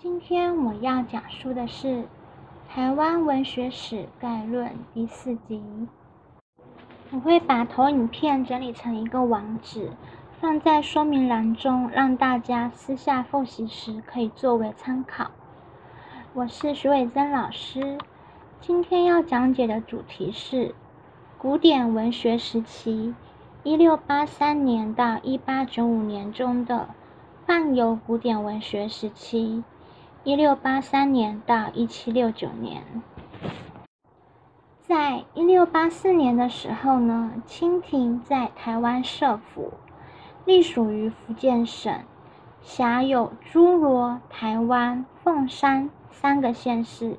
今天我要讲述的是《台湾文学史概论》第四集。我会把投影片整理成一个网址，放在说明栏中，让大家私下复习时可以作为参考。我是徐伟珍老师，今天要讲解的主题是古典文学时期（一六八三年到一八九五年）中的泛游古典文学时期。一六八三年到一七六九年，在一六八四年的时候呢，清廷在台湾设府，隶属于福建省，辖有诸罗、台湾、凤山三个县市。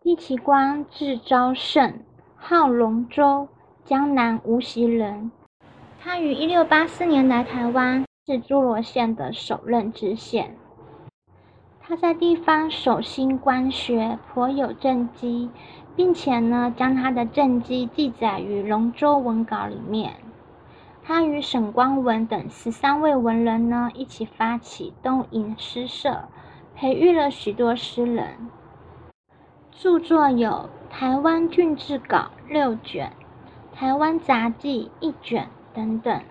帝启光字昭胜，号龙舟，江南无锡人。他于一六八四年来台湾，是诸罗县的首任知县。他在地方守心官学，颇有政绩，并且呢，将他的政绩记载于《龙舟文稿》里面。他与沈光文等十三位文人呢，一起发起东瀛诗社，培育了许多诗人。著作有《台湾郡志稿》六卷，《台湾杂记》一卷等等。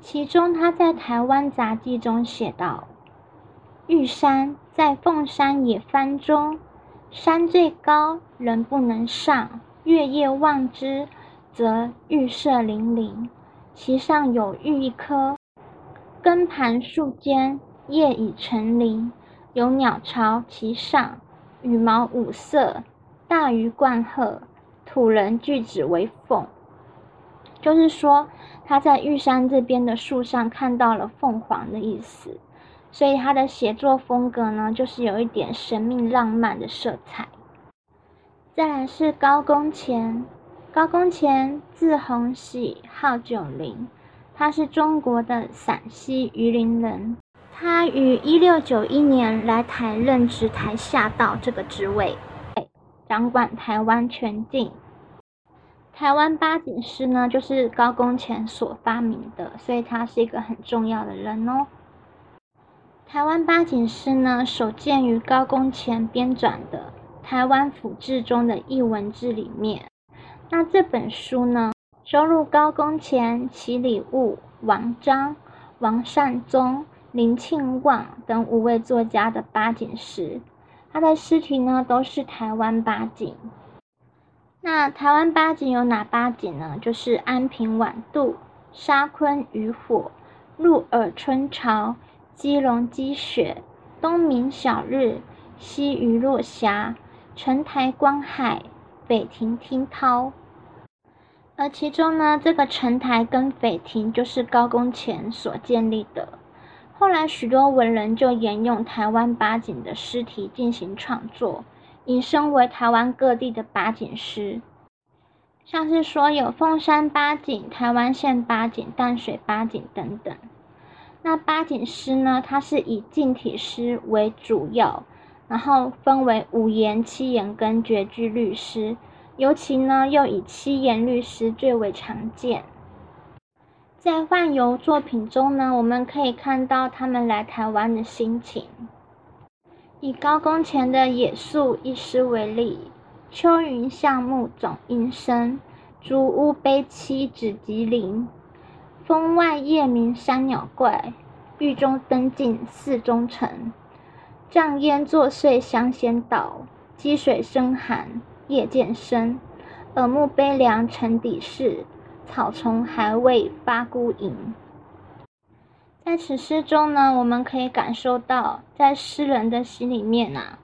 其中，他在《台湾杂记》中写道。玉山在凤山野番中，山最高，人不能上。月夜望之，则玉色粼粼，其上有玉一颗，根盘树间，叶已成林，有鸟巢其上，羽毛五色，大鱼冠鹤，土人句指为凤。就是说，他在玉山这边的树上看到了凤凰的意思。所以他的写作风格呢，就是有一点神秘浪漫的色彩。再来是高公乾，高公乾字洪喜，号九龄，他是中国的陕西榆林人。他于一六九一年来台任职台下道这个职位，掌管台湾全境。台湾八景诗呢，就是高公乾所发明的，所以他是一个很重要的人哦。台湾八景诗呢，首见于高公前编纂的《台湾府志》中的译文志里面。那这本书呢，收录高公前、齐礼务、王章、王善宗、林庆旺等五位作家的八景诗。他的诗题呢，都是台湾八景。那台湾八景有哪八景呢？就是安平晚渡、沙昆渔火、鹿耳春潮。鸡笼积雪，东明晓日，西隅落霞，城台观海，北亭听涛。而其中呢，这个城台跟北亭就是高公乾所建立的。后来许多文人就沿用台湾八景的诗题进行创作，引申为台湾各地的八景诗，像是说有凤山八景、台湾县八景、淡水八景等等。那八景诗呢？它是以近体诗为主要，然后分为五言、七言跟绝句律诗，尤其呢又以七言律诗最为常见。在漫游作品中呢，我们可以看到他们来台湾的心情。以高公乾的《野宿》一诗为例：“秋云巷木总阴深，竹屋悲凄指吉林。”风外夜鸣山鸟怪，狱中灯尽寺中沉。瘴烟作祟香仙道，积水生寒夜渐深。耳目悲凉沉底事，草丛还未发孤影。在此诗中呢，我们可以感受到，在诗人的心里面啊，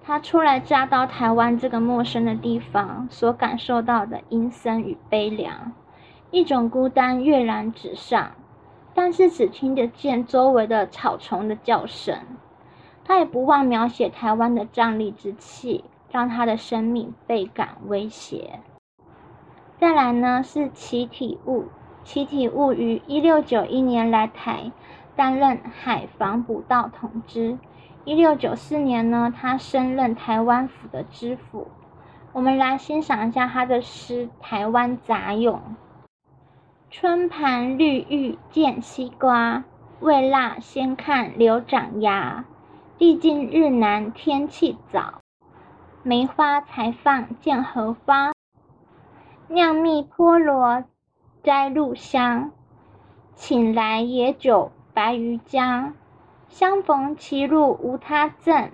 他初来乍到台湾这个陌生的地方，所感受到的阴森与悲凉。一种孤单跃然纸上，但是只听得见周围的草丛的叫声。他也不忘描写台湾的瘴疠之气，让他的生命倍感威胁。再来呢是齐体物，齐体物于一六九一年来台，担任海防捕道统知。一六九四年呢，他升任台湾府的知府。我们来欣赏一下他的诗《台湾杂咏》。春盘绿玉见西瓜，未辣先看柳长芽。地尽日南天气早，梅花才放见荷花。酿蜜菠萝摘露香，请来野酒白鱼浆。相逢歧路无他赠，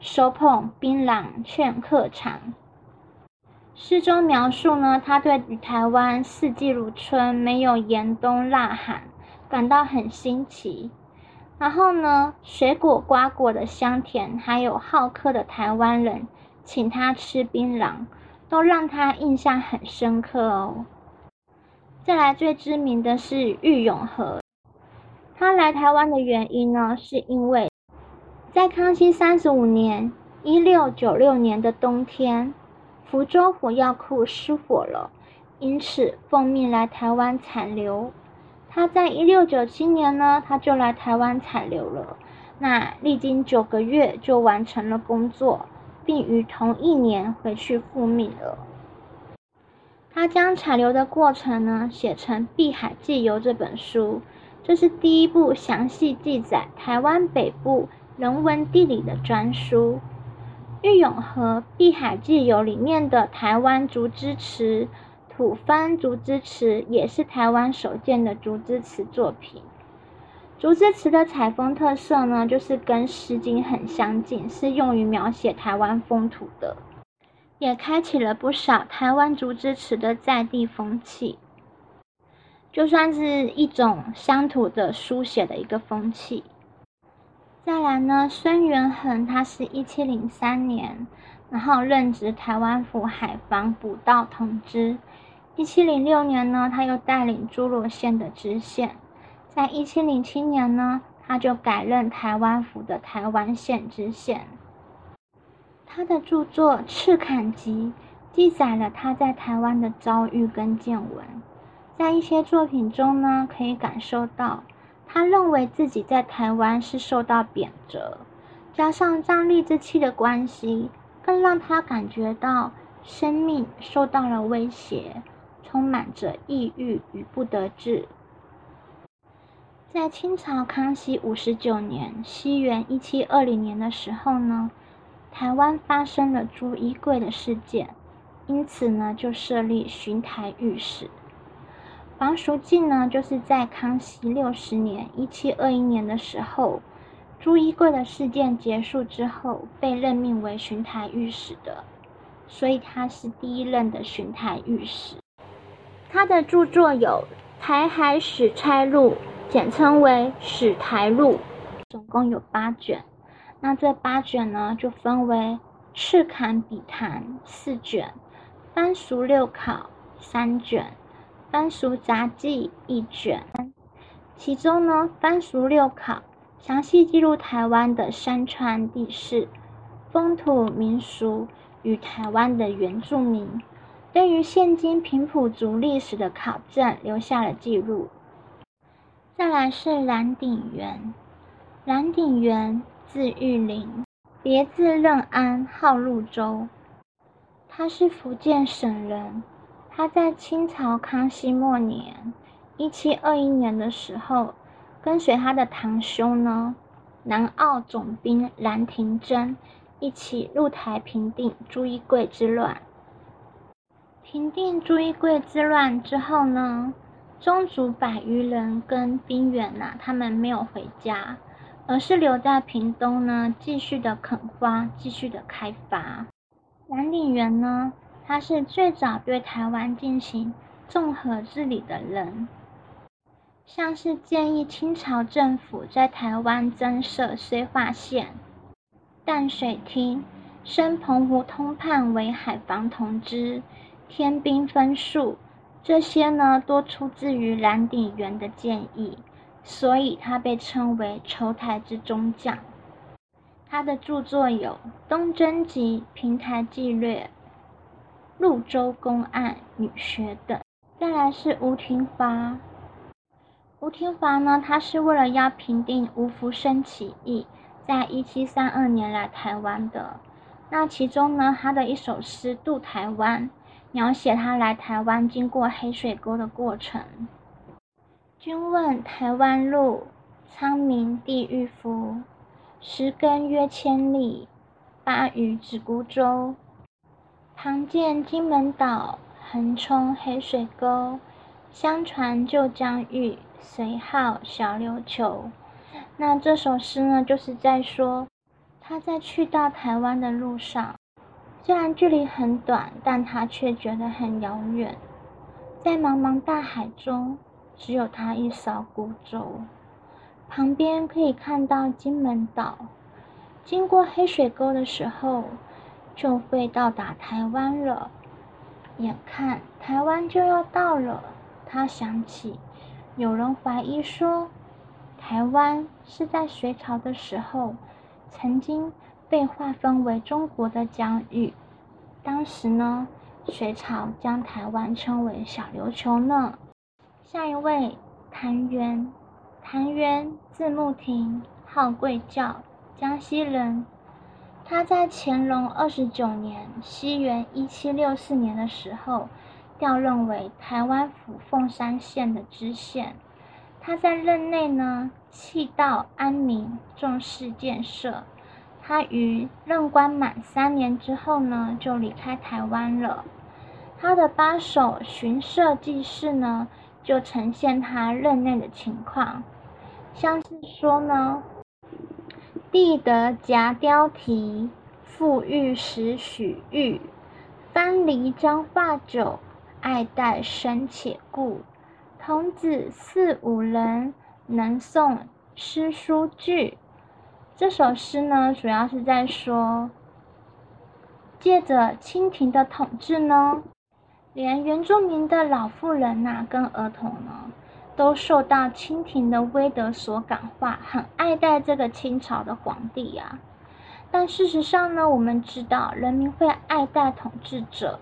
手捧槟榔劝客尝。诗中描述呢，他对台湾四季如春、没有严冬腊寒感到很新奇。然后呢，水果瓜果的香甜，还有好客的台湾人请他吃槟榔，都让他印象很深刻哦。再来最知名的是郁永河，他来台湾的原因呢，是因为在康熙三十五年（一六九六年）的冬天。福州火药库失火了，因此奉命来台湾采硫。他在一六九七年呢，他就来台湾采硫了。那历经九个月就完成了工作，并于同一年回去复命了。他将采硫的过程呢写成《碧海记游》这本书，这是第一部详细记载台湾北部人文地理的专书。郁永河《碧海记游》里面的台湾竹枝词、土番竹枝词，也是台湾首见的竹枝词作品。竹枝词的采风特色呢，就是跟《诗经》很相近，是用于描写台湾风土的，也开启了不少台湾竹枝词的在地风气，就算是一种乡土的书写的一个风气。再来呢，孙元衡他是一七零三年，然后任职台湾府海防捕道统知。一七零六年呢，他又带领诸罗县的知县。在一七零七年呢，他就改任台湾府的台湾县知县。他的著作《赤坎集》记载了他在台湾的遭遇跟见闻。在一些作品中呢，可以感受到。他认为自己在台湾是受到贬谪，加上瘴疠之气的关系，更让他感觉到生命受到了威胁，充满着抑郁与不得志。在清朝康熙五十九年（西元一七二零年）的时候呢，台湾发生了朱衣贵的事件，因此呢，就设立巡台御史。黄淑进呢，就是在康熙六十年（一七二一年）的时候，朱一贵的事件结束之后，被任命为巡台御史的，所以他是第一任的巡台御史。他的著作有《台海史差录》，简称为《史台录》，总共有八卷。那这八卷呢，就分为《赤坎笔谈》四卷，《番俗六考》三卷。番俗杂记一卷，其中呢，番俗六考详细记录台湾的山川地势、风土民俗与台湾的原住民，对于现今平埔族历史的考证留下了记录。再来是蓝鼎元，蓝鼎元字玉林，别字任安，号陆州，他是福建省人。他在清朝康熙末年（一七二一年）的时候，跟随他的堂兄呢，南澳总兵蓝廷珍一起入台平定朱一贵之乱。平定朱一贵之乱之后呢，宗族百余人跟兵员呐，他们没有回家，而是留在屏东呢，继续的垦荒，继续的开发。蓝鼎元呢？他是最早对台湾进行综合治理的人，像是建议清朝政府在台湾增设绥化县、淡水厅，升澎湖通判为海防同知，添兵分数，这些呢多出自于蓝鼎元的建议，所以他被称为筹台之中将。他的著作有《东征集》《平台纪略》。潞州公案、女学等，再来是吴廷华。吴廷华呢，他是为了要平定吴福生起义，在一七三二年来台湾的。那其中呢，他的一首诗《渡台湾》，描写他来台湾经过黑水沟的过程。君问台湾路，苍冥地狱夫。十根约千里，八屿指孤舟。常见金门岛，横冲黑水沟。相传旧疆域，随号小琉球。那这首诗呢，就是在说他在去到台湾的路上，虽然距离很短，但他却觉得很遥远。在茫茫大海中，只有他一艘孤舟，旁边可以看到金门岛。经过黑水沟的时候，就会到达台湾了。眼看台湾就要到了，他想起有人怀疑说。台湾是在隋朝的时候，曾经被划分为中国的疆域。当时呢，隋朝将台湾称为小琉球呢。下一位，谭元，谭元字穆庭，号贵教，江西人。他在乾隆二十九年（西元一七六四年）的时候，调任为台湾府凤山县的知县。他在任内呢，弃道安民，重视建设。他于任官满三年之后呢，就离开台湾了。他的八首巡社记事呢，就呈现他任内的情况，像是说呢，地得夹雕题，富裕时许玉，藩篱彰化久，爱戴深且固。童子四五人，能诵诗书句。这首诗呢，主要是在说，借着清廷的统治呢，连原住民的老妇人呐，跟儿童呢，都受到清廷的威德所感化，很爱戴这个清朝的皇帝呀。但事实上呢，我们知道，人民会爱戴统治者。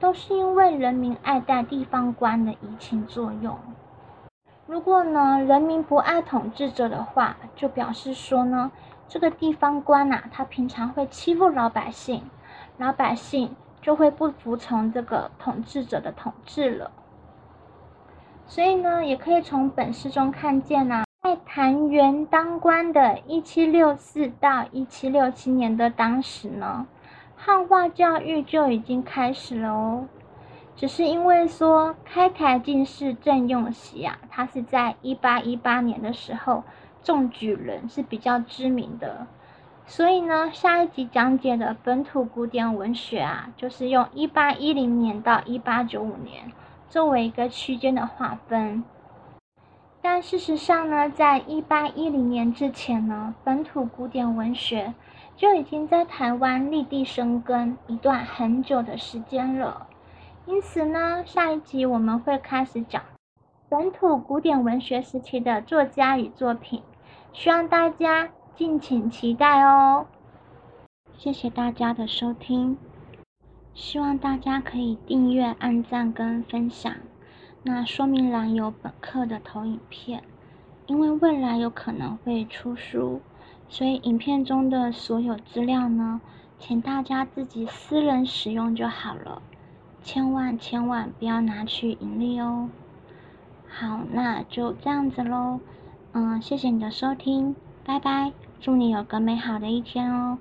都是因为人民爱戴地方官的移情作用。如果呢，人民不爱统治者的话，就表示说呢，这个地方官呐，他平常会欺负老百姓，老百姓就会不服从这个统治者的统治了。所以呢，也可以从本诗中看见呐，在谭元当官的一七六四到一七六七年的当时呢。汉化教育就已经开始了哦，只是因为说开台进士郑用锡啊，他是在一八一八年的时候中举人，是比较知名的，所以呢，下一集讲解的本土古典文学啊，就是用一八一零年到一八九五年作为一个区间的划分。但事实上呢，在一八一零年之前呢，本土古典文学。就已经在台湾立地生根一段很久的时间了，因此呢，下一集我们会开始讲本土古典文学时期的作家与作品，希望大家敬请期待哦。谢谢大家的收听，希望大家可以订阅、按赞跟分享。那说明栏有本课的投影片，因为未来有可能会出书。所以影片中的所有资料呢，请大家自己私人使用就好了，千万千万不要拿去盈利哦。好，那就这样子喽，嗯，谢谢你的收听，拜拜，祝你有个美好的一天哦。